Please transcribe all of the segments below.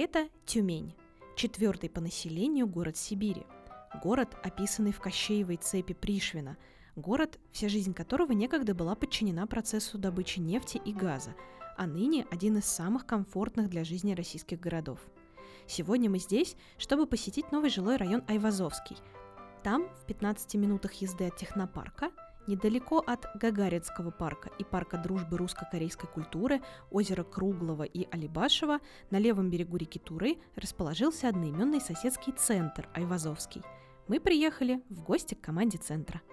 Это Тюмень, четвертый по населению город Сибири. Город, описанный в Кощеевой цепи Пришвина. Город, вся жизнь которого некогда была подчинена процессу добычи нефти и газа, а ныне один из самых комфортных для жизни российских городов. Сегодня мы здесь, чтобы посетить новый жилой район Айвазовский. Там, в 15 минутах езды от технопарка – Недалеко от Гагаринского парка и парка дружбы русско-корейской культуры, озера Круглого и Алибашева, на левом берегу реки Туры расположился одноименный соседский центр Айвазовский. Мы приехали в гости к команде центра –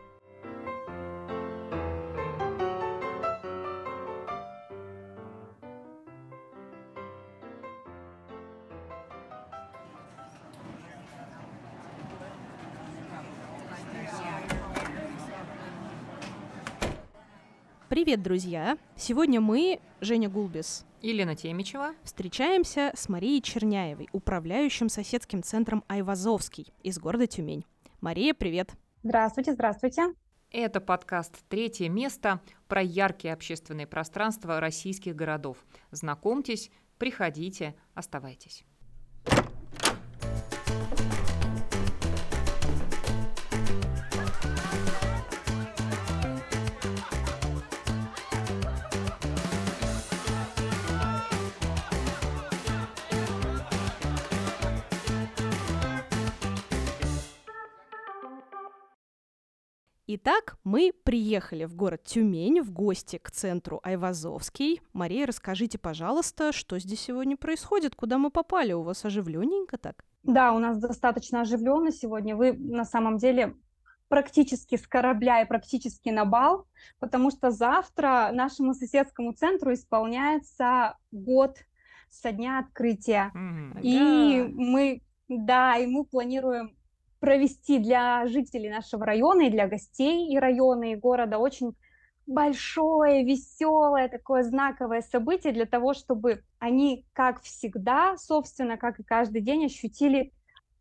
Привет, друзья! Сегодня мы, Женя Гулбис и Лена Темичева, встречаемся с Марией Черняевой, управляющим соседским центром Айвазовский из города Тюмень. Мария, привет! Здравствуйте, здравствуйте! Это подкаст «Третье место» про яркие общественные пространства российских городов. Знакомьтесь, приходите, оставайтесь. Итак, мы приехали в город Тюмень в гости к центру Айвазовский. Мария, расскажите, пожалуйста, что здесь сегодня происходит, куда мы попали? У вас оживленненько так? Да, у нас достаточно оживленно сегодня. Вы на самом деле практически с корабля и практически на бал, потому что завтра нашему соседскому центру исполняется год со дня открытия. Mm-hmm. И мы, да, и мы планируем провести для жителей нашего района и для гостей и района, и города очень большое, веселое, такое знаковое событие для того, чтобы они, как всегда, собственно, как и каждый день, ощутили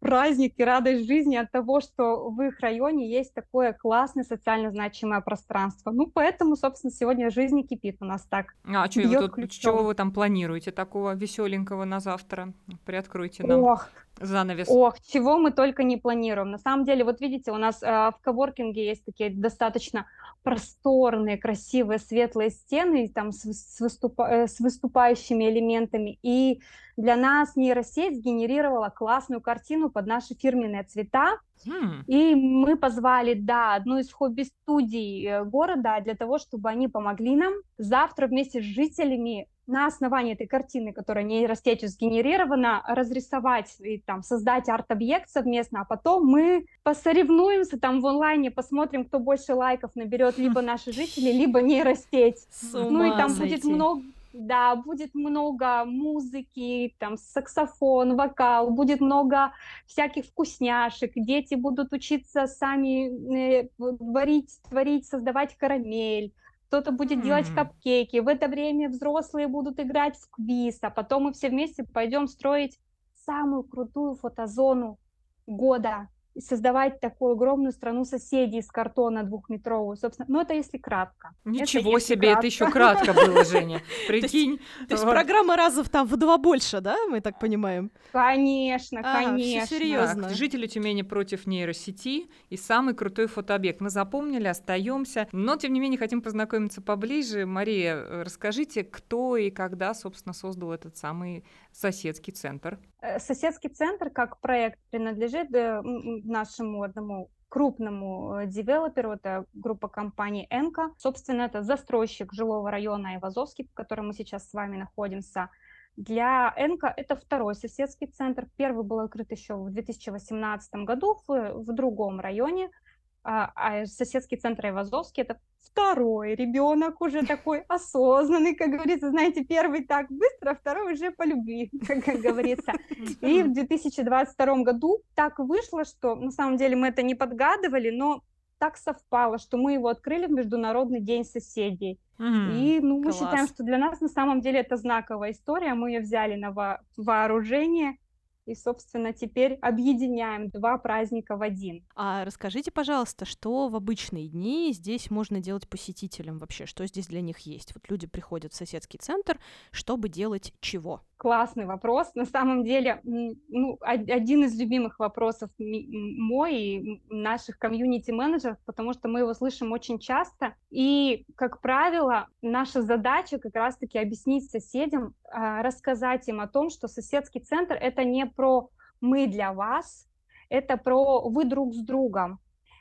праздник и радость жизни от того, что в их районе есть такое классное социально значимое пространство. Ну, поэтому, собственно, сегодня жизнь не кипит у нас так. А что вы тут, чего вы там планируете такого веселенького на завтра? Приоткройте нам. Ох, занавес. Ох, чего мы только не планируем. На самом деле, вот видите, у нас э, в коворкинге есть такие достаточно просторные, красивые, светлые стены там с, с, выступа, э, с выступающими элементами. И для нас нейросеть сгенерировала классную картину под наши фирменные цвета. Hmm. И мы позвали, да, одну из хобби-студий э, города для того, чтобы они помогли нам завтра вместе с жителями на основании этой картины, которая нейросетью сгенерирована, разрисовать и там создать арт-объект совместно, а потом мы посоревнуемся там в онлайне, посмотрим, кто больше лайков наберет, либо наши жители, либо нейросеть. Ну и там сойти. будет много да, будет много музыки, там саксофон, вокал, будет много всяких вкусняшек, дети будут учиться сами э, варить, творить, создавать карамель, кто-то будет mm-hmm. делать капкейки, в это время взрослые будут играть в квиз, а потом мы все вместе пойдем строить самую крутую фотозону года создавать такую огромную страну соседей из картона двухметровую, собственно. Ну, это если кратко. Ничего это себе, кратко. это еще кратко было, Женя. Прикинь. То есть программа разов там в два больше, да, мы так понимаем? Конечно, конечно. серьезно. Жители Тюмени против нейросети и самый крутой фотообъект. Мы запомнили, остаемся, но тем не менее хотим познакомиться поближе. Мария, расскажите, кто и когда, собственно, создал этот самый соседский центр? Э, соседский центр как проект принадлежит э, нашему одному крупному э, девелоперу, это группа компаний «Энка». Собственно, это застройщик жилого района Ивазовский, в котором мы сейчас с вами находимся. Для «Энка» это второй соседский центр. Первый был открыт еще в 2018 году в, в другом районе – а, а соседский центр Ивазовский это второй ребенок уже такой осознанный, как говорится, знаете, первый так быстро, а второй уже по любви, как говорится. И в 2022 году так вышло, что на самом деле мы это не подгадывали, но так совпало, что мы его открыли в Международный день соседей. Mm, и ну, мы класс. считаем, что для нас на самом деле это знаковая история. Мы ее взяли на во- вооружение и, собственно, теперь объединяем два праздника в один. А расскажите, пожалуйста, что в обычные дни здесь можно делать посетителям вообще? Что здесь для них есть? Вот люди приходят в соседский центр, чтобы делать чего? Классный вопрос. На самом деле, ну, один из любимых вопросов мой и наших комьюнити-менеджеров, потому что мы его слышим очень часто. И, как правило, наша задача как раз-таки объяснить соседям, а, рассказать им о том, что соседский центр — это не про «мы для вас», это про «вы друг с другом»,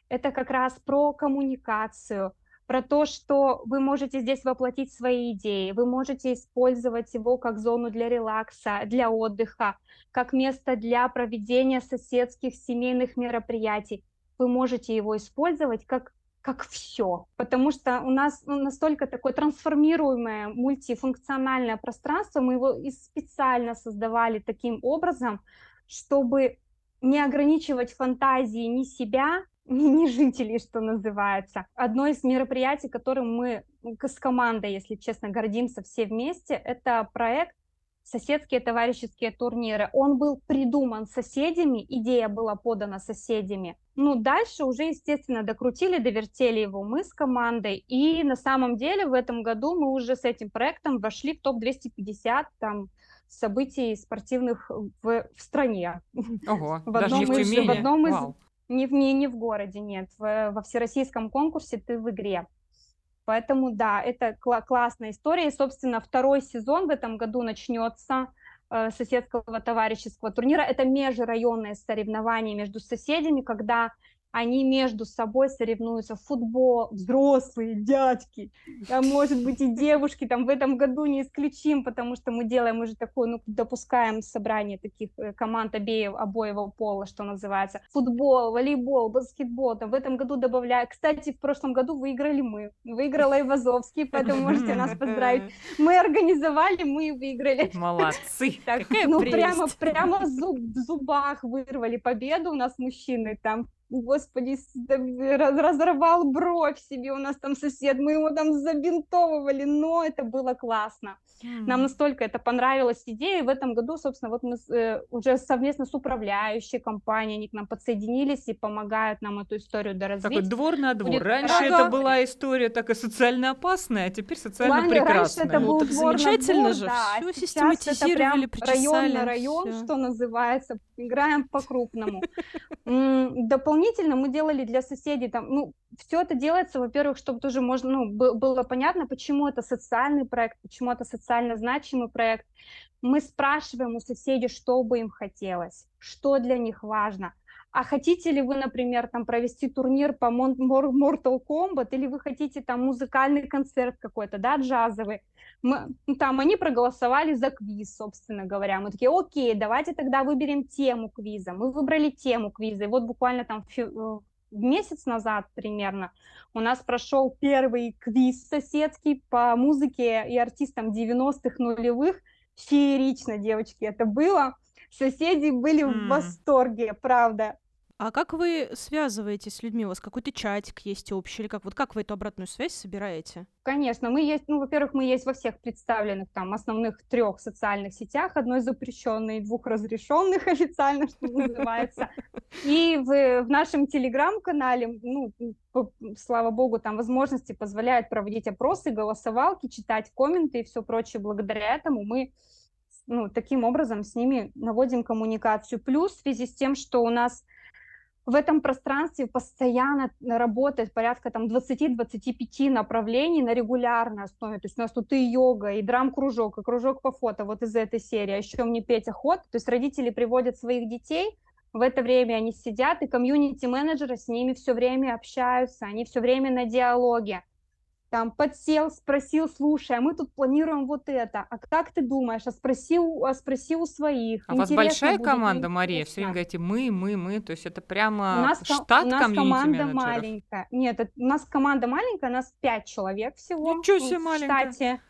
это как раз про коммуникацию — про то, что вы можете здесь воплотить свои идеи, вы можете использовать его как зону для релакса, для отдыха, как место для проведения соседских семейных мероприятий. Вы можете его использовать как как все, потому что у нас ну, настолько такое трансформируемое мультифункциональное пространство, мы его и специально создавали таким образом, чтобы не ограничивать фантазии ни себя, не, не жителей, что называется. Одно из мероприятий, которым мы с командой, если честно, гордимся все вместе, это проект соседские товарищеские турниры. Он был придуман соседями, идея была подана соседями. Ну, дальше уже, естественно, докрутили, довертели его мы с командой. И на самом деле в этом году мы уже с этим проектом вошли в топ-250 там событий спортивных в, в стране. Ого, в одном даже из, в, в одном из, Вау. Не в, не, не в городе, нет. В, во всероссийском конкурсе ты в игре. Поэтому, да, это кла- классная история. И, собственно, второй сезон в этом году начнется э, соседского товарищеского турнира. Это межрайонное соревнование между соседями, когда они между собой соревнуются. В футбол, взрослые дядьки, а может быть и девушки, там в этом году не исключим, потому что мы делаем уже такое, ну, допускаем собрание таких э, команд обеих, обоего пола, что называется, футбол, волейбол, баскетбол, там в этом году добавляю, кстати, в прошлом году выиграли мы, выиграла Ивазовский, поэтому можете нас поздравить, мы организовали, мы выиграли. Молодцы, так, ну, прямо, прямо в зубах вырвали победу у нас мужчины, там господи, разорвал бровь себе у нас там сосед, мы его там забинтовывали, но это было классно. Нам настолько это понравилась идея, и в этом году, собственно, вот мы э, уже совместно с управляющей компанией, они к нам подсоединились и помогают нам эту историю доразвить. Такой двор на двор. Будет... Раньше ага. это была история такая социально опасная, а теперь социально Ладно, прекрасная. Раньше это был ну, двор замечательно двор, же, да, все систематизировали, это прям район на район, всё. что называется, играем по-крупному. Дополнительно мы делали для соседей, там, ну, все это делается, во-первых, чтобы тоже можно, ну, было понятно, почему это социальный проект, почему это социально значимый проект. Мы спрашиваем у соседей, что бы им хотелось, что для них важно. А хотите ли вы, например, там провести турнир по Mortal Kombat, или вы хотите там музыкальный концерт какой-то, да, джазовый? Мы, ну, там они проголосовали за квиз, собственно говоря. Мы такие, окей, давайте тогда выберем тему квиза. Мы выбрали тему квиза. И вот буквально там в месяц назад примерно у нас прошел первый квиз соседский по музыке и артистам 90-х нулевых. Феерично, девочки, это было. Соседи были mm. в восторге, правда. А как вы связываетесь с людьми? У вас какой-то чатик есть общий или как? Вот как вы эту обратную связь собираете? Конечно, мы есть, ну, во-первых, мы есть во всех представленных там основных трех социальных сетях, одной запрещенной, двух разрешенных официально, что называется. И в, в нашем телеграм-канале, ну, слава богу, там возможности позволяют проводить опросы, голосовалки, читать комменты и все прочее. Благодаря этому мы ну, таким образом с ними наводим коммуникацию. Плюс в связи с тем, что у нас в этом пространстве постоянно работает порядка там 20-25 направлений на регулярной основе. То есть у нас тут и йога, и драм-кружок, и кружок по фото вот из этой серии. А еще мне петь охота. То есть родители приводят своих детей, в это время они сидят, и комьюнити-менеджеры с ними все время общаются, они все время на диалоге там подсел, спросил, слушай, а мы тут планируем вот это, а как ты думаешь, а спроси, а спроси у своих. А у вас большая команда, Мария, все время говорите мы, мы, мы, то есть это прямо у нас, штат У нас команда маленькая. Нет, это, у нас команда маленькая, у нас пять человек всего. Ничего себе маленькая. В штате.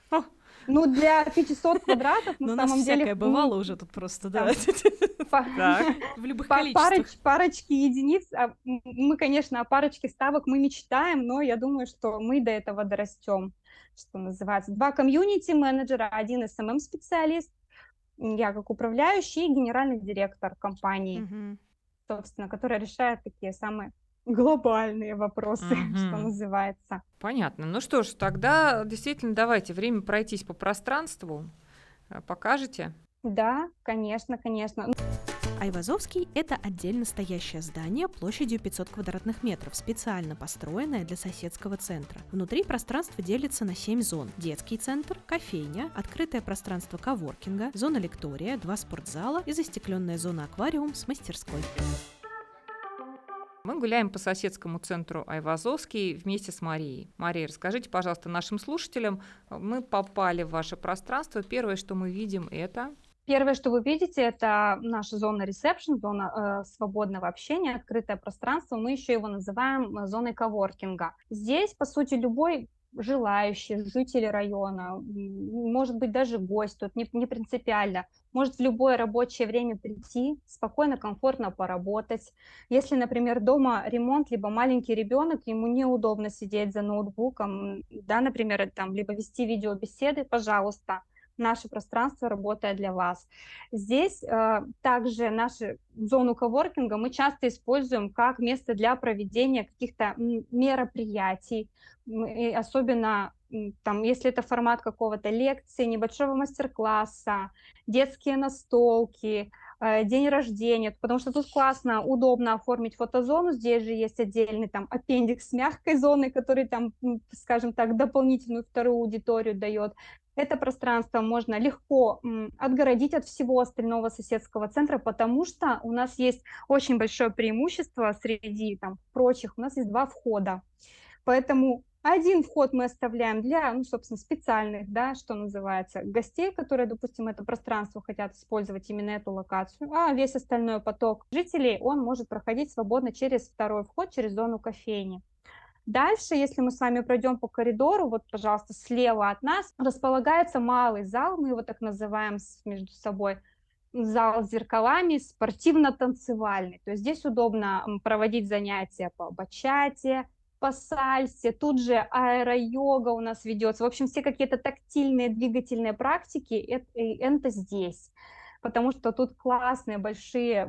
Ну, для 500 квадратов, на ну, самом деле... бывало уже тут просто, да. В любых количествах. Парочки единиц. А, мы, конечно, о парочке ставок мы мечтаем, но я думаю, что мы до этого дорастем, что называется. Два комьюнити-менеджера, один SMM-специалист, я как управляющий и генеральный директор компании, собственно, который решает такие самые глобальные вопросы, угу. что называется. Понятно. Ну что ж, тогда действительно давайте время пройтись по пространству. Э, покажете? Да, конечно, конечно. Айвазовский – это отдельно стоящее здание площадью 500 квадратных метров, специально построенное для соседского центра. Внутри пространство делится на 7 зон. Детский центр, кофейня, открытое пространство коворкинга, зона лектория, два спортзала и застекленная зона аквариум с мастерской. Мы гуляем по соседскому центру Айвазовский вместе с Марией. Мария, расскажите, пожалуйста, нашим слушателям, мы попали в ваше пространство. Первое, что мы видим, это Первое, что вы видите, это наша зона ресепшн, зона э, свободного общения, открытое пространство. Мы еще его называем э, зоной коворкинга. Здесь, по сути, любой желающий, жители района, может быть, даже гость, тут не, не принципиально, может в любое рабочее время прийти, спокойно, комфортно поработать. Если, например, дома ремонт, либо маленький ребенок, ему неудобно сидеть за ноутбуком, да, например, там, либо вести видеобеседы, пожалуйста, наше пространство работает для вас. Здесь э, также нашу зону коворкинга мы часто используем как место для проведения каких-то мероприятий, особенно там, если это формат какого-то лекции, небольшого мастер-класса, детские настолки, э, день рождения, потому что тут классно, удобно оформить фотозону, здесь же есть отдельный там аппендикс мягкой зоной, который там, скажем так, дополнительную вторую аудиторию дает. Это пространство можно легко отгородить от всего остального соседского центра, потому что у нас есть очень большое преимущество среди там, прочих, у нас есть два входа. Поэтому один вход мы оставляем для, ну, собственно, специальных, да, что называется, гостей, которые, допустим, это пространство хотят использовать именно эту локацию, а весь остальной поток жителей, он может проходить свободно через второй вход, через зону кофейни. Дальше, если мы с вами пройдем по коридору, вот, пожалуйста, слева от нас располагается малый зал, мы его так называем между собой, зал с зеркалами, спортивно-танцевальный. То есть здесь удобно проводить занятия по бачате, по сальсе, тут же аэро-йога у нас ведется. В общем, все какие-то тактильные двигательные практики, это, это здесь потому что тут классные большие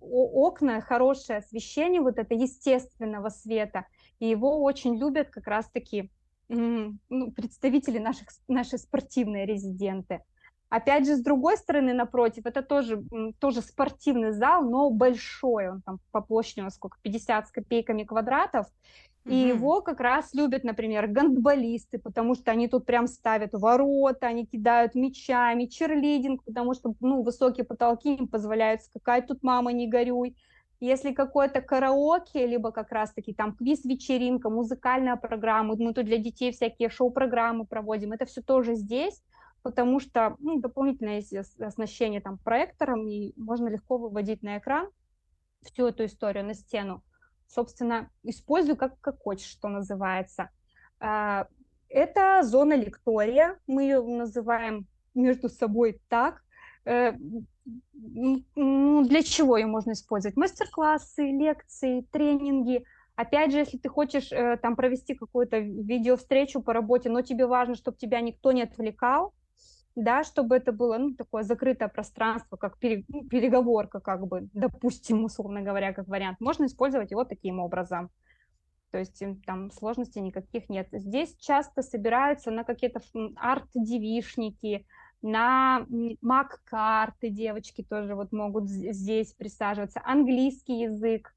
окна, хорошее освещение вот это естественного света, и его очень любят как раз-таки ну, представители наших, наши спортивные резиденты. Опять же, с другой стороны, напротив, это тоже, тоже спортивный зал, но большой, он там по площади сколько, 50 с копейками квадратов, и его как раз любят, например, гандболисты, потому что они тут прям ставят ворота, они кидают мячами, черлидинг, потому что, ну, высокие потолки им позволяют скакать, тут мама не горюй. Если какое-то караоке, либо как раз-таки там квиз-вечеринка, музыкальная программа, мы тут для детей всякие шоу-программы проводим, это все тоже здесь, потому что ну, дополнительное есть оснащение там проектором, и можно легко выводить на экран всю эту историю на стену собственно, использую как, как хочешь, что называется. А, это зона лектория, мы ее называем между собой так. Ну, для чего ее можно использовать? Мастер-классы, лекции, тренинги. Опять же, если ты хочешь э, там провести какую-то видеовстречу по работе, но тебе важно, чтобы тебя никто не отвлекал, да, чтобы это было, ну, такое закрытое пространство, как ну, переговорка, как бы, допустим, условно говоря, как вариант, можно использовать его таким образом. То есть там сложностей никаких нет. Здесь часто собираются на какие-то арт-девишники, на мак-карты девочки тоже вот могут здесь присаживаться. Английский язык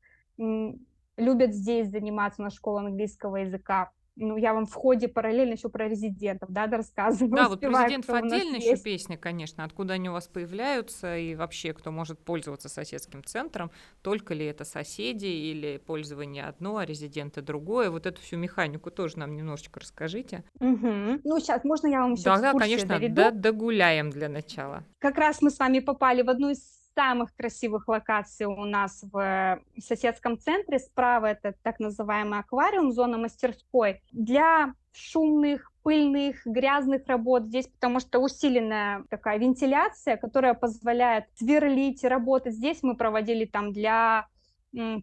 любят здесь заниматься на школу английского языка ну, я вам в ходе параллельно еще про резидентов, да, рассказываю. Да, вот резидентов отдельно еще песня, конечно, откуда они у вас появляются и вообще, кто может пользоваться соседским центром, только ли это соседи или пользование одно, а резиденты другое. Вот эту всю механику тоже нам немножечко расскажите. Угу. Ну, сейчас можно я вам еще Да, да, конечно, доведу? догуляем для начала. Как раз мы с вами попали в одну из самых красивых локаций у нас в соседском центре. Справа это так называемый аквариум, зона мастерской. Для шумных, пыльных, грязных работ здесь, потому что усиленная такая вентиляция, которая позволяет сверлить, работать. Здесь мы проводили там для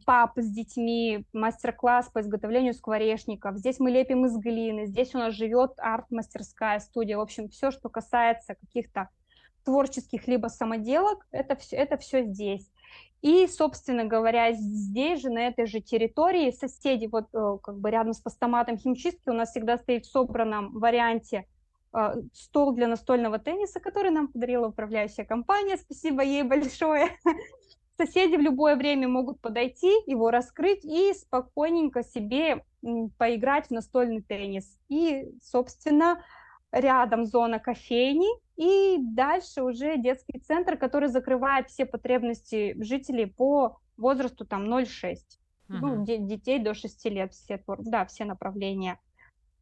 пап с детьми, мастер-класс по изготовлению скворечников. Здесь мы лепим из глины, здесь у нас живет арт-мастерская студия. В общем, все, что касается каких-то творческих либо самоделок, это все, это все здесь. И, собственно говоря, здесь же, на этой же территории, соседи, вот э, как бы рядом с постаматом химчистки у нас всегда стоит в собранном варианте э, стол для настольного тенниса, который нам подарила управляющая компания, спасибо ей большое. Соседи в любое время могут подойти, его раскрыть и спокойненько себе поиграть в настольный теннис. И, собственно, рядом зона кофейни, и дальше уже детский центр, который закрывает все потребности жителей по возрасту там 0,6. Uh-huh. Ну, детей до 6 лет, все, да, все направления.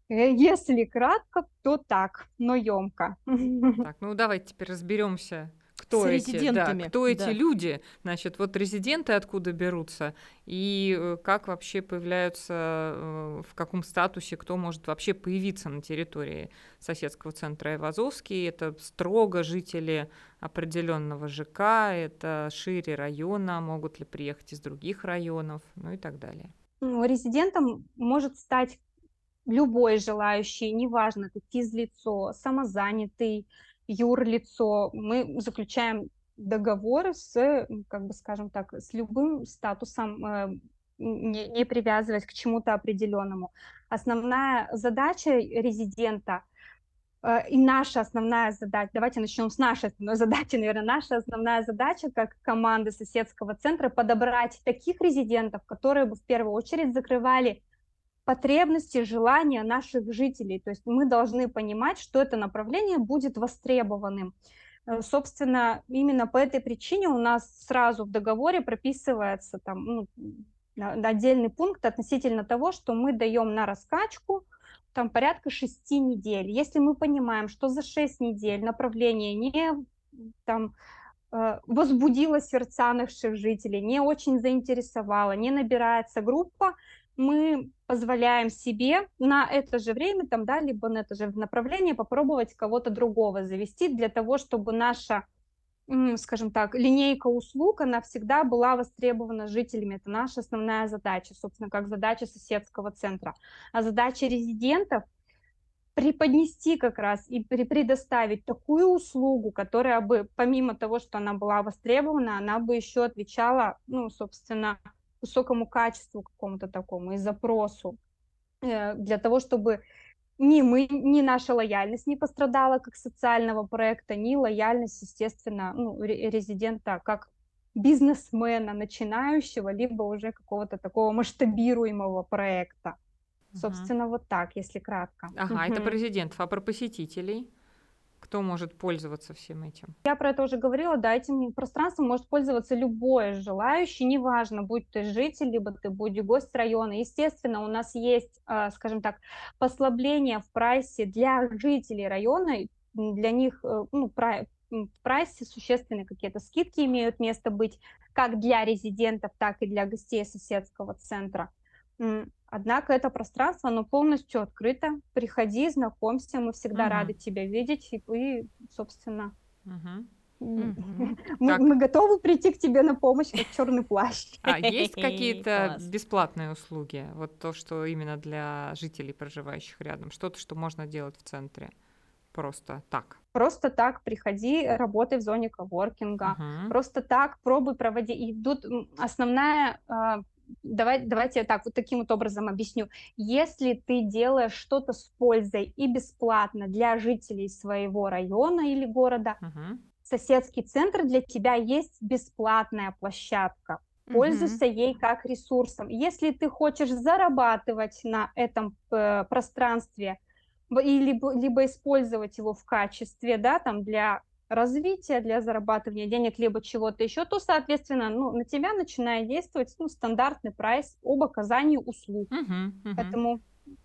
Э, если кратко, то так, но емко. Так, ну давайте теперь разберемся кто с эти, резидентами. Да, кто да. эти люди, значит, вот резиденты откуда берутся и э, как вообще появляются, э, в каком статусе, кто может вообще появиться на территории соседского центра Айвазовский. Это строго жители определенного ЖК, это шире района, могут ли приехать из других районов, ну и так далее. Ну, резидентом может стать любой желающий, неважно, это физлицо, самозанятый, юрлицо, мы заключаем договор с, как бы скажем так, с любым статусом, э, не, не привязываясь к чему-то определенному. Основная задача резидента э, и наша основная задача, давайте начнем с нашей основной задачи, наверное, наша основная задача как команды соседского центра подобрать таких резидентов, которые бы в первую очередь закрывали потребности, желания наших жителей. То есть мы должны понимать, что это направление будет востребованным. Э, собственно, именно по этой причине у нас сразу в договоре прописывается там, ну, отдельный пункт относительно того, что мы даем на раскачку там порядка шести недель. Если мы понимаем, что за шесть недель направление не там, э, возбудило сердца наших жителей, не очень заинтересовало, не набирается группа, мы позволяем себе на это же время, там, да, либо на это же направление попробовать кого-то другого завести для того, чтобы наша, скажем так, линейка услуг, она всегда была востребована жителями. Это наша основная задача, собственно, как задача соседского центра. А задача резидентов преподнести как раз и предоставить такую услугу, которая бы, помимо того, что она была востребована, она бы еще отвечала, ну, собственно, высокому качеству какому-то такому и запросу, э, для того, чтобы ни мы, ни наша лояльность не пострадала как социального проекта, ни лояльность, естественно, ну, резидента как бизнесмена начинающего, либо уже какого-то такого масштабируемого проекта. Собственно, вот так, если кратко. Ага, это про резидентов, а про посетителей? Кто может пользоваться всем этим? Я про это уже говорила, да, этим пространством может пользоваться любой желающий, неважно, будь ты житель, либо ты будешь гость района. Естественно, у нас есть, а, скажем так, послабление в прайсе для жителей района, для них э, ну, в прайсе существенные какие-то скидки имеют место быть, как для резидентов, так и для гостей соседского центра. Однако это пространство, оно полностью открыто. Приходи, знакомься, мы всегда угу. рады тебя видеть. И, и собственно, угу. Мы, мы готовы прийти к тебе на помощь, как черный плащ. А есть какие-то бесплатные услуги? Вот то, что именно для жителей, проживающих рядом. Что-то, что можно делать в центре? Просто так. Просто так приходи, работай в зоне коворкинга. Uh-huh. Просто так пробуй проводи. Идут основная а, давай, давайте я так вот таким вот образом объясню. Если ты делаешь что-то с пользой и бесплатно для жителей своего района или города, uh-huh. соседский центр для тебя есть бесплатная площадка. Пользуйся uh-huh. ей как ресурсом. Если ты хочешь зарабатывать на этом э, пространстве, и либо, либо использовать его в качестве, да, там для развития, для зарабатывания денег, либо чего-то еще, то, соответственно, ну, на тебя начинает действовать ну, стандартный прайс об оказании услуг. Угу, угу. Поэтому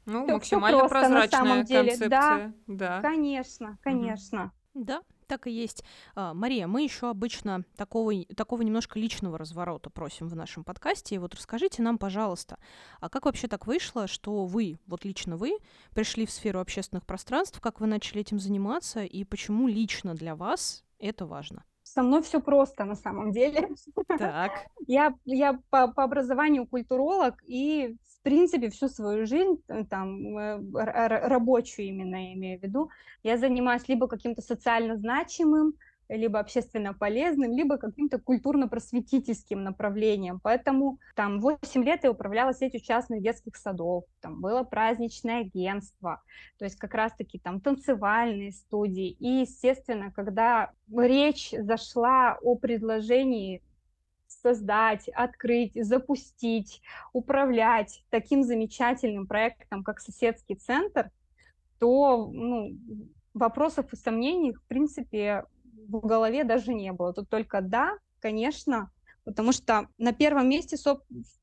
ну, все, максимально все просто прозрачная на самом деле. Концепция. Да, да, конечно, конечно. Угу. Да, так и есть. А, Мария, мы еще обычно такого, такого немножко личного разворота просим в нашем подкасте. И вот расскажите нам, пожалуйста, а как вообще так вышло, что вы, вот лично вы, пришли в сферу общественных пространств, как вы начали этим заниматься, и почему лично для вас это важно? Со мной все просто на самом деле. Так. Я, я по, по образованию культуролог, и принципе, всю свою жизнь, э, там, э, рабочую именно я имею в виду, я занимаюсь либо каким-то социально значимым либо общественно полезным, либо каким-то культурно-просветительским направлением. Поэтому там 8 лет я управляла сетью частных детских садов, там было праздничное агентство, то есть как раз-таки там танцевальные студии. И, естественно, когда речь зашла о предложении создать, открыть, запустить, управлять таким замечательным проектом, как соседский центр, то ну, вопросов и сомнений, в принципе, в голове даже не было. Тут только да, конечно, потому что на первом месте,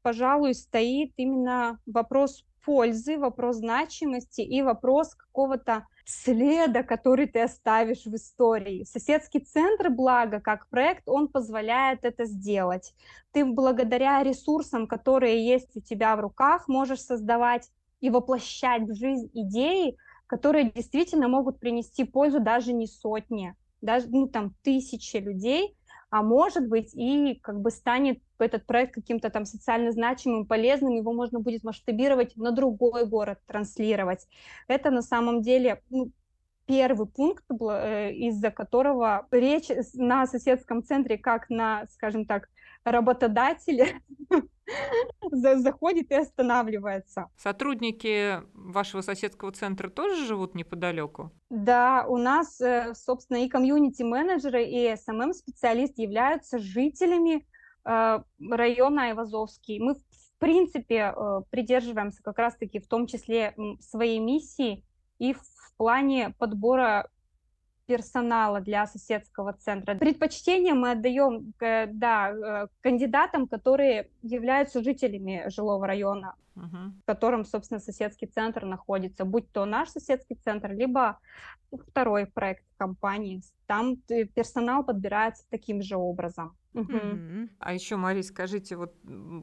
пожалуй, стоит именно вопрос пользы, вопрос значимости и вопрос какого-то следа, который ты оставишь в истории. Соседский центр, благо, как проект, он позволяет это сделать. Ты благодаря ресурсам, которые есть у тебя в руках, можешь создавать и воплощать в жизнь идеи, которые действительно могут принести пользу даже не сотни, даже ну, там, тысячи людей, а может быть и как бы станет этот проект каким-то там социально значимым, полезным, его можно будет масштабировать на другой город, транслировать. Это на самом деле ну, первый пункт, э, из-за которого речь на соседском центре как на, скажем так, работодателе заходит и останавливается. Сотрудники вашего соседского центра тоже живут неподалеку? Да, у нас, э, собственно, и community-менеджеры, и SMM-специалист являются жителями э, района Айвазовский. Мы, в принципе, придерживаемся как раз-таки в том числе своей миссии и в плане подбора персонала для соседского центра. Предпочтение мы отдаем да, э, кандидатам, которые являются жителями жилого района, угу. в котором, собственно, соседский центр находится, будь то наш соседский центр, либо второй проект компании. Там персонал подбирается таким же образом. Угу. А еще, Мария, скажите, вот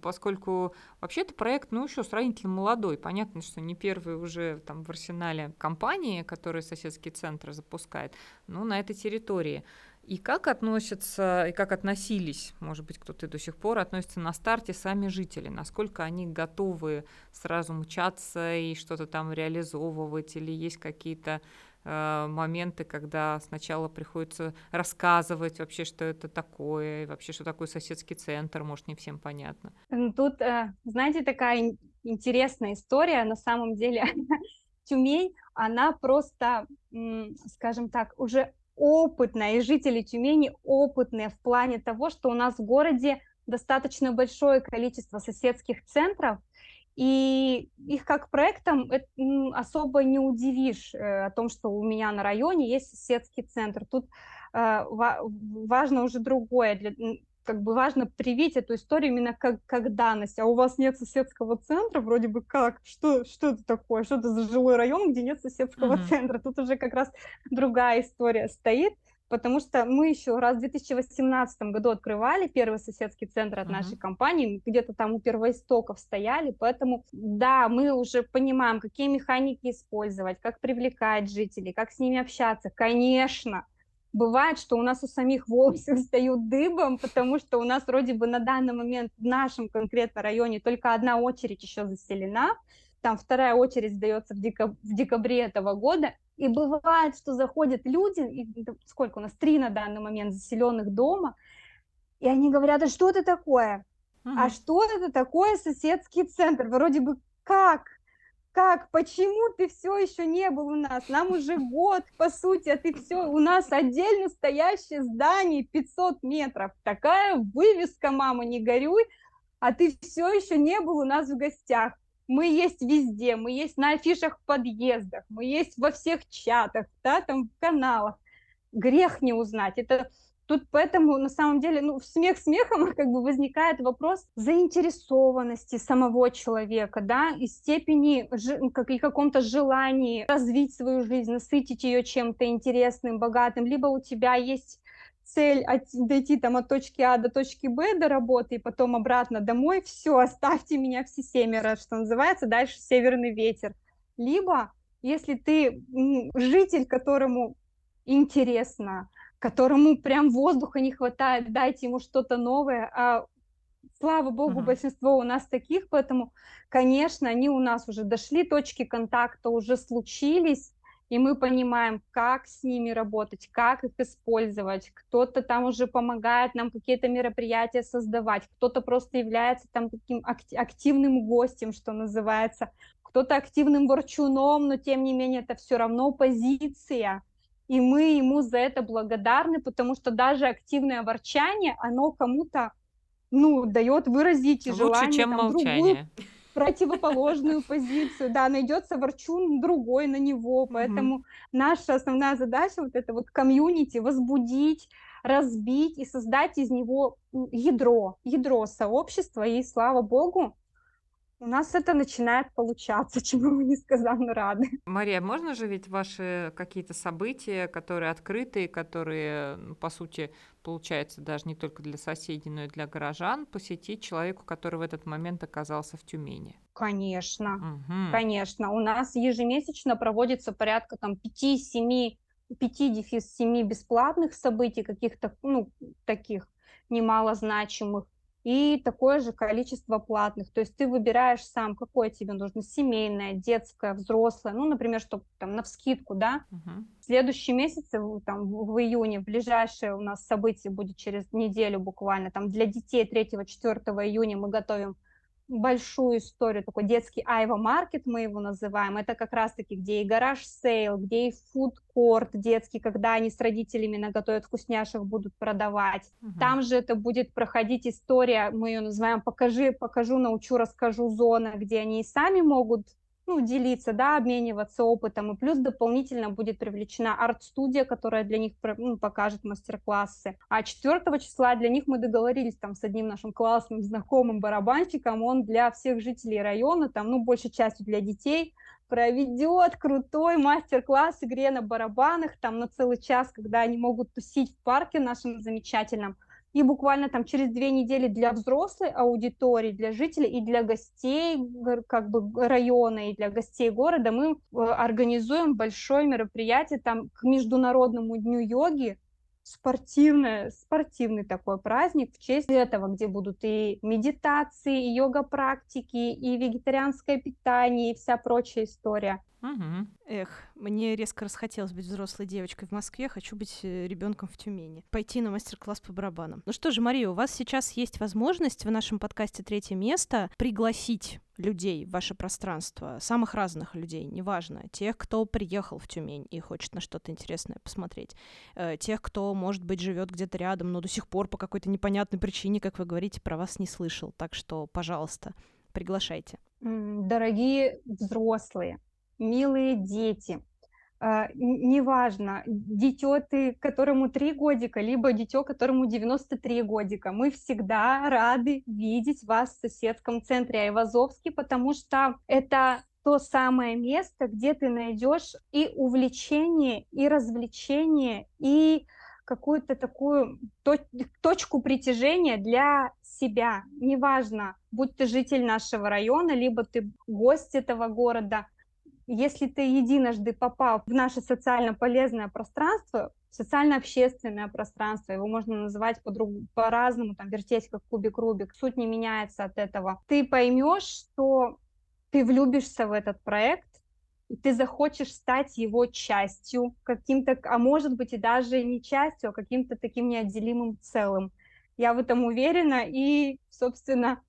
поскольку вообще-то проект, ну, еще сравнительно молодой, понятно, что не первый уже там в арсенале компании, которые соседские центры запускает, но на этой территории. И как относятся, и как относились, может быть, кто-то до сих пор относится на старте сами жители, насколько они готовы сразу мчаться и что-то там реализовывать, или есть какие-то Э, моменты, когда сначала приходится рассказывать вообще, что это такое, и вообще, что такое соседский центр, может, не всем понятно. Тут, э, знаете, такая интересная история, на самом деле, Тюмень, она просто, скажем так, уже опытная, и жители Тюмени опытные в плане того, что у нас в городе достаточно большое количество соседских центров, и их как проектом особо не удивишь э, о том, что у меня на районе есть соседский центр. Тут э, важно уже другое, для, как бы важно привить эту историю именно как, как данность. А у вас нет соседского центра, вроде бы как? Что, что это такое? Что это за жилой район, где нет соседского uh-huh. центра? Тут уже как раз другая история стоит потому что мы еще раз в 2018 году открывали первый соседский центр от uh-huh. нашей компании, где-то там у первоистоков стояли, поэтому да, мы уже понимаем, какие механики использовать, как привлекать жителей, как с ними общаться, конечно, Бывает, что у нас у самих волосы встают дыбом, потому что у нас вроде бы на данный момент в нашем конкретно районе только одна очередь еще заселена, там вторая очередь сдается в, декаб- в декабре этого года, и бывает, что заходят люди, и, сколько у нас, три на данный момент заселенных дома, и они говорят, а что это такое? Uh-huh. А что это такое соседский центр? Вроде бы как? Как? Почему ты все еще не был у нас? Нам уже год, по сути, а ты все, у нас отдельно стоящее здание 500 метров. Такая вывеска, мама, не горюй, а ты все еще не был у нас в гостях мы есть везде, мы есть на афишах в подъездах, мы есть во всех чатах, да, там в каналах. Грех не узнать. Это Тут поэтому на самом деле, ну, смех смехом как бы возникает вопрос заинтересованности самого человека, да, и степени, как и каком-то желании развить свою жизнь, насытить ее чем-то интересным, богатым, либо у тебя есть цель от, дойти там от точки А до точки Б до работы и потом обратно домой, все, оставьте меня все семеро, что называется, дальше северный ветер. Либо, если ты житель, которому интересно, которому прям воздуха не хватает, дайте ему что-то новое, а слава богу, uh-huh. большинство у нас таких, поэтому, конечно, они у нас уже дошли, точки контакта уже случились, и мы понимаем, как с ними работать, как их использовать. Кто-то там уже помогает нам какие-то мероприятия создавать, кто-то просто является там таким активным гостем, что называется, кто-то активным ворчуном, но тем не менее это все равно позиция, и мы ему за это благодарны, потому что даже активное ворчание, оно кому-то ну, дает выразить Лучше, желание чем там, молчание. другую противоположную позицию, да, найдется ворчун другой на него, поэтому наша основная задача вот это вот комьюнити возбудить, разбить и создать из него ядро, ядро сообщества, и слава богу, у нас это начинает получаться, чему мы несказанно рады. Мария, можно же ведь ваши какие-то события, которые открытые, которые, ну, по сути, получается даже не только для соседей, но и для горожан, посетить человеку, который в этот момент оказался в Тюмени? Конечно, Мгм. конечно. У нас ежемесячно проводится порядка там 5-7 5 дефис 7 бесплатных событий, каких-то, ну, таких немалозначимых и такое же количество платных. То есть ты выбираешь сам, какое тебе нужно, семейное, детское, взрослое, ну, например, чтобы там на вскидку, да. Мгм. В следующем месяце, там, в в июне, ближайшее у нас событие будет через неделю буквально, там для детей 3-4 июня мы готовим большую историю, такой детский Айва Маркет мы его называем. Это как раз-таки, где и garage sale, где и фудкорт детский, когда они с родителями наготовят вкусняшек, будут продавать. Мгм. Там же это будет проходить история, мы ее называем «покажи, покажу, научу, расскажу» зона, где они и сами могут ну, делиться, да, обмениваться опытом, и плюс дополнительно будет привлечена арт-студия, которая для них ну, покажет мастер-классы. А 4 числа для них мы договорились там с одним нашим классным знакомым барабанщиком, он для всех жителей района, там, ну, большей частью для детей, проведет крутой мастер-класс игре на барабанах, там, на целый час, когда они могут тусить в парке нашем замечательном, и буквально там через две недели для взрослой аудитории, для жителей и для гостей как бы района и для гостей города мы э, организуем большое мероприятие там к Международному дню йоги, спортивное, спортивный такой праздник в честь этого, где будут и медитации, и йога-практики, и вегетарианское питание, и вся прочая история. Мгм. Эх, мне резко расхотелось быть взрослой девочкой в Москве, хочу быть ребенком в Тюмени. Пойти на мастер-класс по барабанам. Ну что же, Мария, у вас сейчас есть возможность в нашем подкасте «Третье место» пригласить людей в ваше пространство, самых разных людей, неважно, тех, кто приехал в Тюмень и хочет на что-то интересное посмотреть, э, тех, кто, может быть, живет где-то рядом, но до сих пор по какой-то непонятной причине, как вы говорите, про вас не слышал. Так что, пожалуйста, приглашайте. Дорогие взрослые, милые дети, э, неважно, дитё ты, которому 3 годика, либо дитё, которому 93 годика, мы всегда рады видеть вас в соседском центре Айвазовский, потому что это то самое место, где ты найдешь и увлечение, и развлечение, и какую-то такую точку притяжения для себя. Неважно, будь ты житель нашего района, либо ты гость этого города, если ты единожды попал в наше социально полезное пространство, социально-общественное пространство, его можно называть по-разному, там, вертеть как кубик Рубик, суть не меняется от этого, ты поймешь, что ты влюбишься в этот проект, и ты захочешь стать его частью, каким-то, а может быть и даже не частью, а каким-то таким неотделимым целым. Я в этом уверена, и, собственно,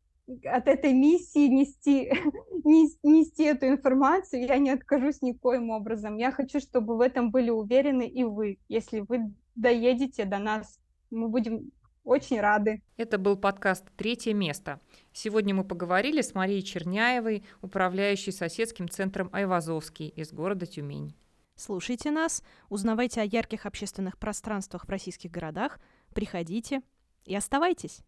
от этой миссии нести, нести эту информацию, я не откажусь никоим образом. Я хочу, чтобы в этом были уверены и вы. Если вы доедете до нас, мы будем очень рады. Это был подкаст «Третье место». Сегодня мы поговорили с Марией Черняевой, управляющей соседским центром Айвазовский из города Тюмень. Слушайте нас, узнавайте о ярких общественных пространствах в российских городах, приходите и оставайтесь.